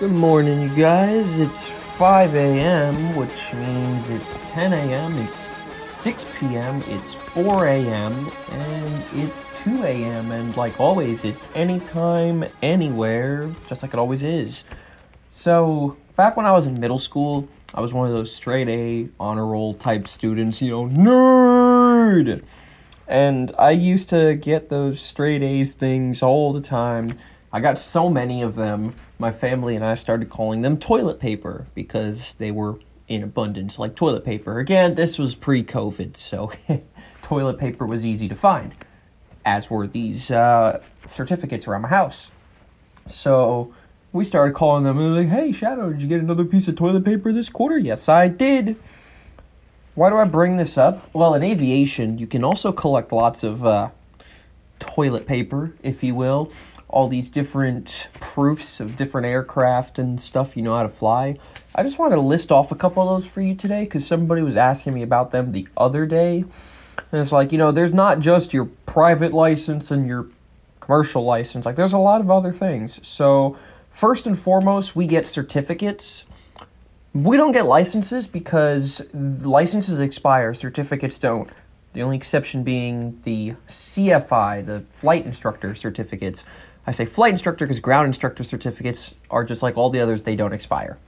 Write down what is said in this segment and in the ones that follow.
Good morning, you guys. It's 5 a.m., which means it's 10 a.m., it's 6 p.m., it's 4 a.m., and it's 2 a.m., and like always, it's anytime, anywhere, just like it always is. So, back when I was in middle school, I was one of those straight A honor roll type students, you know, nerd! And I used to get those straight A's things all the time. I got so many of them, my family and I started calling them toilet paper because they were in abundance, like toilet paper. Again, this was pre COVID, so toilet paper was easy to find, as were these uh, certificates around my house. So we started calling them and like, hey, Shadow, did you get another piece of toilet paper this quarter? Yes, I did. Why do I bring this up? Well, in aviation, you can also collect lots of uh, toilet paper, if you will. All these different proofs of different aircraft and stuff you know how to fly. I just wanted to list off a couple of those for you today because somebody was asking me about them the other day. And it's like, you know, there's not just your private license and your commercial license, like, there's a lot of other things. So, first and foremost, we get certificates we don't get licenses because licenses expire, certificates don't. The only exception being the CFI, the flight instructor certificates. I say flight instructor because ground instructor certificates are just like all the others, they don't expire.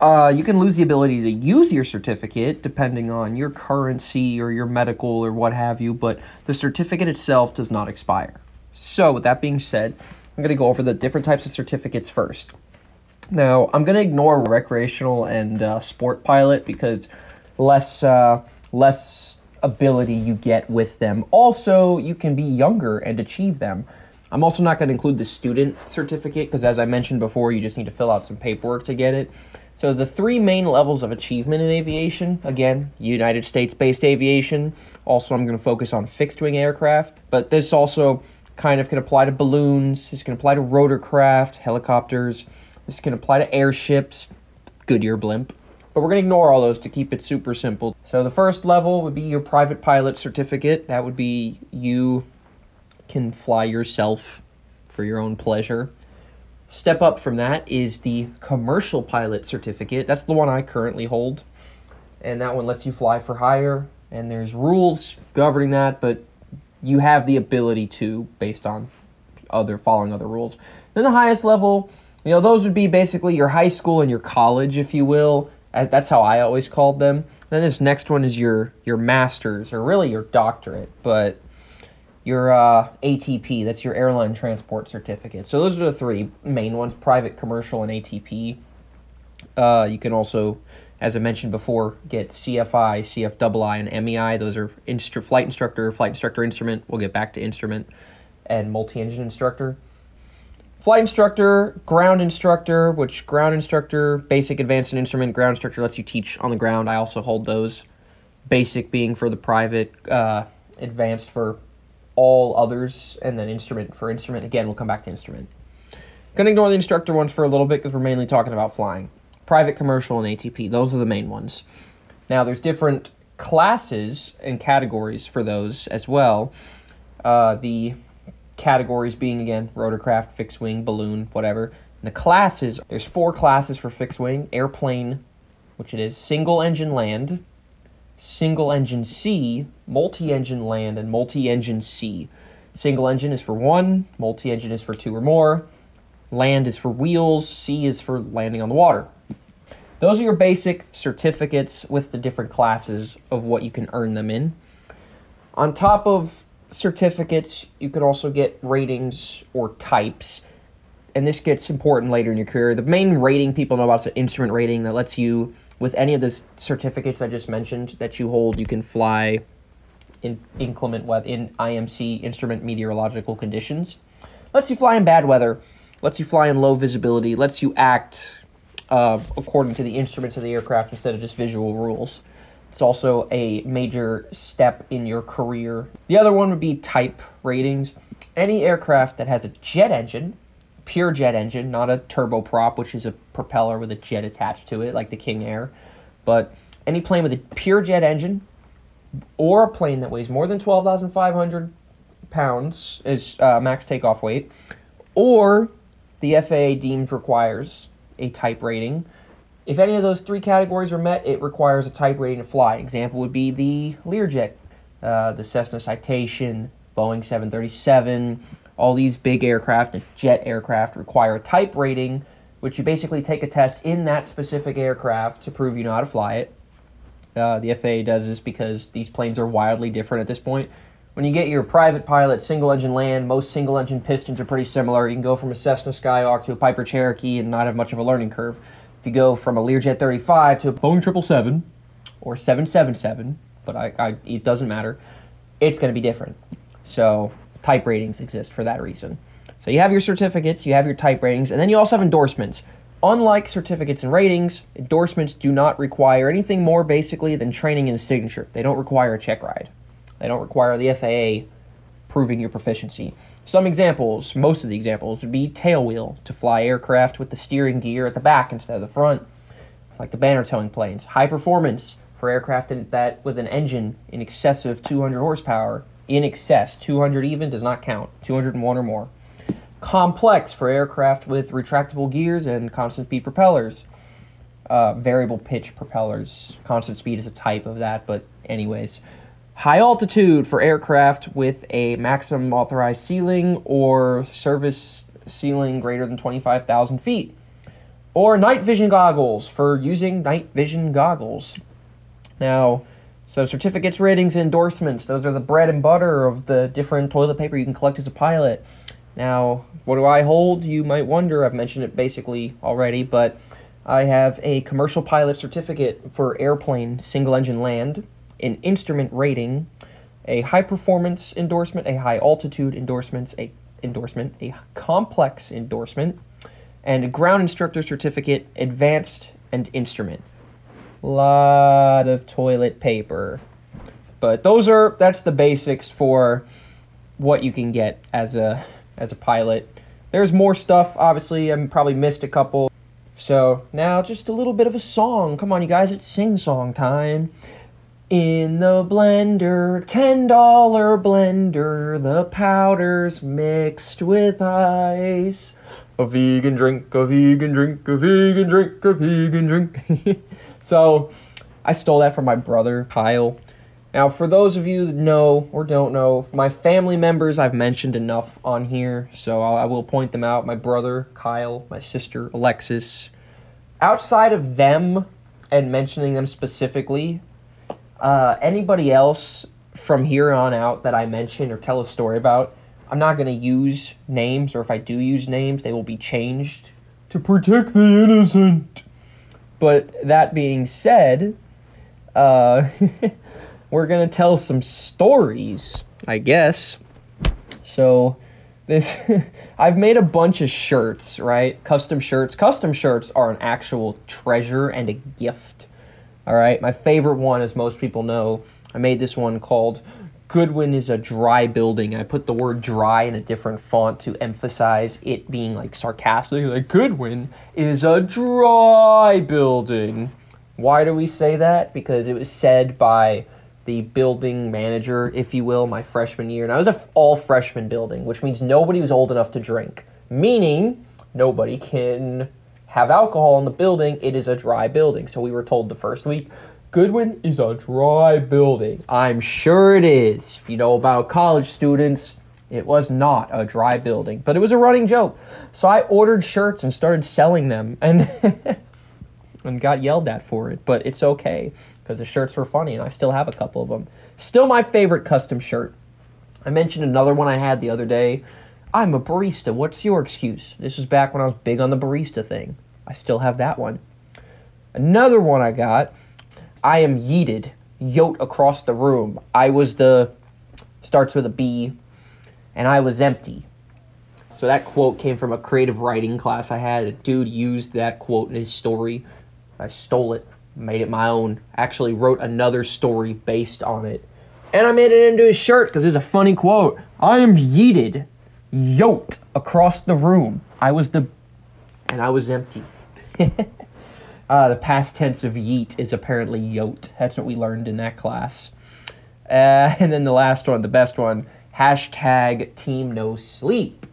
Uh, you can lose the ability to use your certificate depending on your currency or your medical or what have you, but the certificate itself does not expire. So, with that being said, I'm going to go over the different types of certificates first. Now, I'm going to ignore recreational and uh, sport pilot because less uh, less ability you get with them. Also, you can be younger and achieve them. I'm also not going to include the student certificate because, as I mentioned before, you just need to fill out some paperwork to get it. So, the three main levels of achievement in aviation again, United States based aviation. Also, I'm going to focus on fixed wing aircraft, but this also kind of can apply to balloons, this can apply to rotorcraft, helicopters. This can apply to airships, Goodyear blimp. But we're going to ignore all those to keep it super simple. So the first level would be your private pilot certificate. That would be you can fly yourself for your own pleasure. Step up from that is the commercial pilot certificate. That's the one I currently hold. And that one lets you fly for hire. And there's rules governing that, but you have the ability to based on other following other rules. Then the highest level you know, those would be basically your high school and your college, if you will. That's how I always called them. Then this next one is your your master's, or really your doctorate, but your uh, ATP. That's your airline transport certificate. So those are the three main ones: private, commercial, and ATP. Uh, you can also, as I mentioned before, get CFI, CFII, and MEI. Those are instru- flight instructor, flight instructor instrument. We'll get back to instrument and multi-engine instructor. Flight instructor, ground instructor, which ground instructor, basic, advanced, and instrument. Ground instructor lets you teach on the ground. I also hold those. Basic being for the private, uh, advanced for all others, and then instrument for instrument. Again, we'll come back to instrument. Gonna ignore the instructor ones for a little bit because we're mainly talking about flying. Private, commercial, and ATP. Those are the main ones. Now, there's different classes and categories for those as well. Uh, the categories being again rotorcraft, fixed wing, balloon, whatever. And the classes, there's four classes for fixed wing airplane, which it is single engine land, single engine sea, multi engine land, and multi engine sea. Single engine is for one, multi engine is for two or more, land is for wheels, Sea is for landing on the water. Those are your basic certificates with the different classes of what you can earn them in. On top of certificates, you can also get ratings or types. And this gets important later in your career. The main rating people know about is an instrument rating that lets you, with any of the certificates I just mentioned that you hold, you can fly in inclement weather, in IMC, instrument meteorological conditions. Lets you fly in bad weather, lets you fly in low visibility, lets you act uh, according to the instruments of the aircraft instead of just visual rules. It's also a major step in your career. The other one would be type ratings. Any aircraft that has a jet engine, pure jet engine, not a turboprop, which is a propeller with a jet attached to it, like the King Air, but any plane with a pure jet engine or a plane that weighs more than 12,500 pounds is uh, max takeoff weight, or the FAA deems requires a type rating. If any of those three categories are met, it requires a type rating to fly. Example would be the Learjet, uh, the Cessna Citation, Boeing 737. All these big aircraft, and jet aircraft, require a type rating, which you basically take a test in that specific aircraft to prove you know how to fly it. Uh, the FAA does this because these planes are wildly different at this point. When you get your private pilot single engine land, most single engine pistons are pretty similar. You can go from a Cessna Skyhawk to a Piper Cherokee and not have much of a learning curve. If you go from a Learjet 35 to a Boeing 777 or 777, but I, I, it doesn't matter, it's going to be different. So type ratings exist for that reason. So you have your certificates, you have your type ratings, and then you also have endorsements. Unlike certificates and ratings, endorsements do not require anything more basically than training and a signature. They don't require a check ride. They don't require the FAA proving your proficiency. Some examples, most of the examples, would be tailwheel to fly aircraft with the steering gear at the back instead of the front, like the banner towing planes. High performance for aircraft that with an engine in excess of 200 horsepower. In excess, 200 even does not count. 201 or more complex for aircraft with retractable gears and constant speed propellers. Uh, variable pitch propellers. Constant speed is a type of that, but, anyways. High altitude for aircraft with a maximum authorized ceiling or service ceiling greater than 25,000 feet. Or night vision goggles for using night vision goggles. Now, so certificates, ratings, endorsements, those are the bread and butter of the different toilet paper you can collect as a pilot. Now, what do I hold? You might wonder. I've mentioned it basically already, but I have a commercial pilot certificate for airplane single engine land, an instrument rating, a high performance endorsement, a high altitude endorsement, a endorsement, a complex endorsement, and a ground instructor certificate, advanced and instrument. Lot of toilet paper. But those are that's the basics for what you can get as a as a pilot. There's more stuff, obviously, I probably missed a couple. So now just a little bit of a song. Come on, you guys, it's sing song time. In the blender, $10 blender, the powder's mixed with ice. A vegan drink, a vegan drink, a vegan drink, a vegan drink. so I stole that from my brother, Kyle. Now, for those of you that know or don't know, my family members I've mentioned enough on here, so I will point them out. My brother, Kyle, my sister, Alexis. Outside of them and mentioning them specifically, uh, anybody else from here on out that I mention or tell a story about, I'm not going to use names, or if I do use names, they will be changed to protect the innocent. But that being said, uh, we're gonna tell some stories, I guess. So this I've made a bunch of shirts, right? Custom shirts. Custom shirts are an actual treasure and a gift. All right, my favorite one, as most people know, I made this one called Goodwin is a dry building. I put the word dry in a different font to emphasize it being like sarcastic. Like Goodwin is a dry building. Why do we say that? Because it was said by the building manager, if you will, my freshman year. And I was an all freshman building, which means nobody was old enough to drink, meaning nobody can have alcohol in the building. It is a dry building. So we were told the first week, Goodwin is a dry building. I'm sure it is. If you know about college students, it was not a dry building, but it was a running joke. So I ordered shirts and started selling them and and got yelled at for it, but it's okay because the shirts were funny and I still have a couple of them. Still my favorite custom shirt. I mentioned another one I had the other day. I'm a barista. What's your excuse? This was back when I was big on the barista thing. I still have that one. Another one I got. I am yeeted. Yote across the room. I was the starts with a B, and I was empty. So that quote came from a creative writing class I had. A dude used that quote in his story. I stole it made it my own. Actually wrote another story based on it. And I made it into his shirt because there's a funny quote. I am yeeted, yoked across the room. I was the, and I was empty. uh, the past tense of yeet is apparently yote. That's what we learned in that class. Uh, and then the last one, the best one, hashtag team no sleep.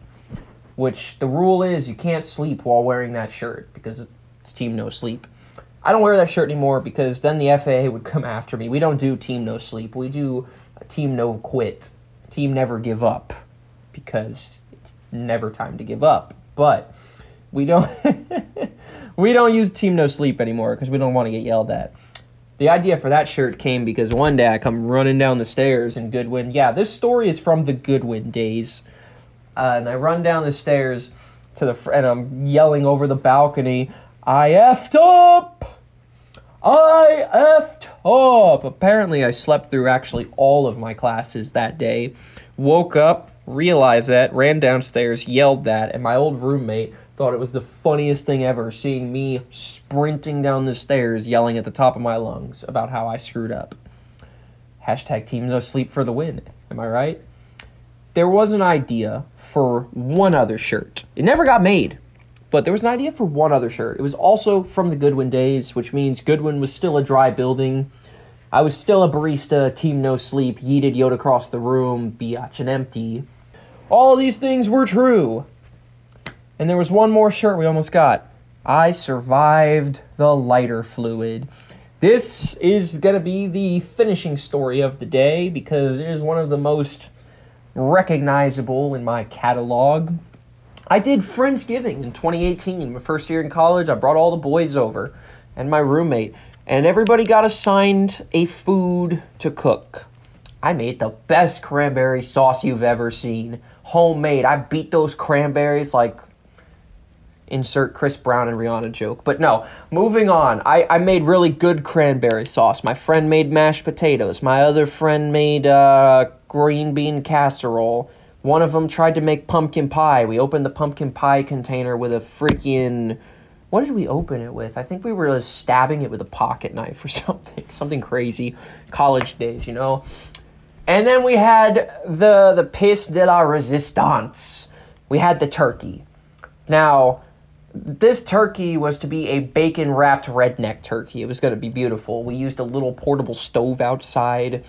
which the rule is you can't sleep while wearing that shirt because it's Team No Sleep. I don't wear that shirt anymore because then the FAA would come after me. We don't do Team No Sleep. We do Team No Quit. Team Never Give Up because it's never time to give up. But we don't we don't use Team No Sleep anymore because we don't want to get yelled at. The idea for that shirt came because one day I come running down the stairs in Goodwin. Yeah, this story is from the Goodwin days uh, and I run down the stairs to the fr- and I'm yelling over the balcony, "I effed up! I effed up!" Apparently, I slept through actually all of my classes that day. Woke up, realized that, ran downstairs, yelled that, and my old roommate thought it was the funniest thing ever seeing me sprinting down the stairs yelling at the top of my lungs about how I screwed up. Hashtag team no sleep for the win. Am I right? There was an idea for one other shirt. It never got made, but there was an idea for one other shirt. It was also from the Goodwin days, which means Goodwin was still a dry building. I was still a barista, team no sleep, yeeted Yoda across the room, biatch and empty. All of these things were true. And there was one more shirt we almost got. I survived the lighter fluid. This is going to be the finishing story of the day because it is one of the most recognizable in my catalog. I did Friendsgiving in 2018, my first year in college. I brought all the boys over and my roommate, and everybody got assigned a food to cook. I made the best cranberry sauce you've ever seen. Homemade. I beat those cranberries like insert Chris Brown and Rihanna joke. But no, moving on. I, I made really good cranberry sauce. My friend made mashed potatoes. My other friend made uh, green bean casserole. One of them tried to make pumpkin pie. We opened the pumpkin pie container with a freaking. What did we open it with? I think we were stabbing it with a pocket knife or something. Something crazy. College days, you know? And then we had the the pièce de la résistance. We had the turkey. Now, this turkey was to be a bacon wrapped redneck turkey. It was going to be beautiful. We used a little portable stove outside.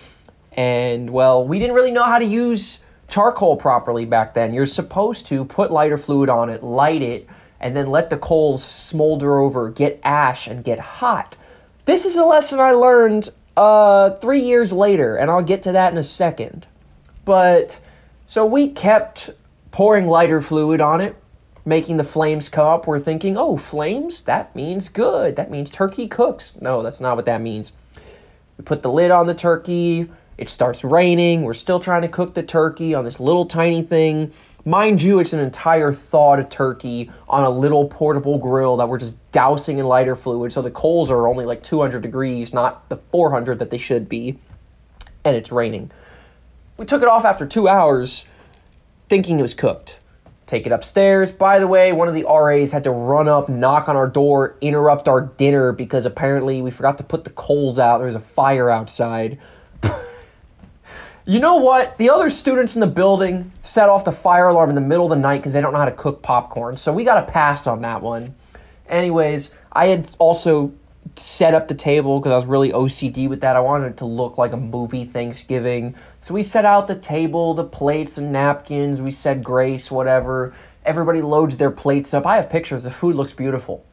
And, well, we didn't really know how to use charcoal properly back then. You're supposed to put lighter fluid on it, light it, and then let the coals smolder over, get ash, and get hot. This is a lesson I learned uh, three years later, and I'll get to that in a second. But, so we kept pouring lighter fluid on it making the flames come up, we're thinking, oh, flames? That means good. That means turkey cooks. No, that's not what that means. We put the lid on the turkey. It starts raining. We're still trying to cook the turkey on this little tiny thing. Mind you, it's an entire thawed turkey on a little portable grill that we're just dousing in lighter fluid. So the coals are only like 200 degrees, not the 400 that they should be. And it's raining. We took it off after two hours thinking it was cooked take it upstairs. By the way, one of the RAs had to run up, knock on our door, interrupt our dinner because apparently we forgot to put the coals out. There was a fire outside. you know what? The other students in the building set off the fire alarm in the middle of the night because they don't know how to cook popcorn. So we got a pass on that one. Anyways, I had also set up the table because I was really OCD with that. I wanted it to look like a movie Thanksgiving. So we set out the table, the plates and napkins. We said grace, whatever. Everybody loads their plates up. I have pictures. The food looks beautiful.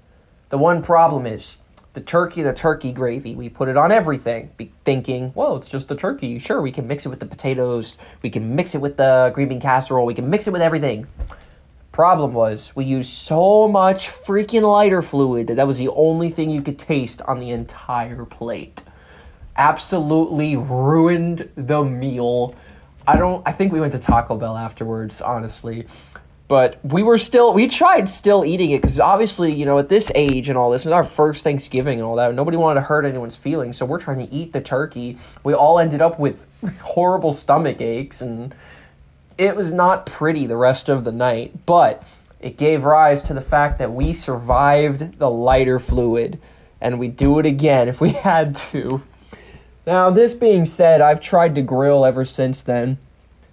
The one problem is the turkey, the turkey gravy. We put it on everything, thinking, well, it's just the turkey. Sure, we can mix it with the potatoes. We can mix it with the green bean casserole. We can mix it with everything. Problem was, we used so much freaking lighter fluid that that was the only thing you could taste on the entire plate absolutely ruined the meal. I don't I think we went to Taco Bell afterwards, honestly. But we were still we tried still eating it cuz obviously, you know, at this age and all this, it was our first Thanksgiving and all that. Nobody wanted to hurt anyone's feelings, so we're trying to eat the turkey. We all ended up with horrible stomach aches and it was not pretty the rest of the night, but it gave rise to the fact that we survived the lighter fluid and we'd do it again if we had to. Now, this being said, I've tried to grill ever since then,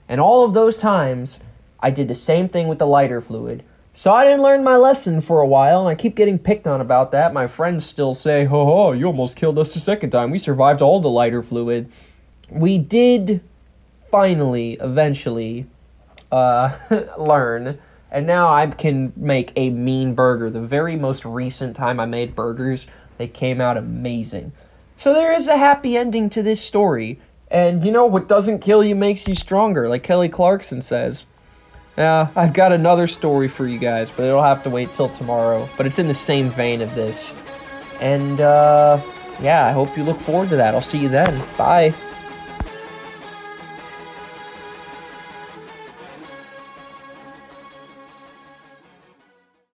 and all of those times, I did the same thing with the lighter fluid. So I didn't learn my lesson for a while, and I keep getting picked on about that. My friends still say, ho ho, you almost killed us the second time. We survived all the lighter fluid. We did finally, eventually, uh, learn and now I can make a mean burger. The very most recent time I made burgers, they came out amazing. So there is a happy ending to this story. And you know, what doesn't kill you makes you stronger, like Kelly Clarkson says. Yeah, I've got another story for you guys, but it'll have to wait till tomorrow. But it's in the same vein of this. And, uh, yeah, I hope you look forward to that. I'll see you then. Bye.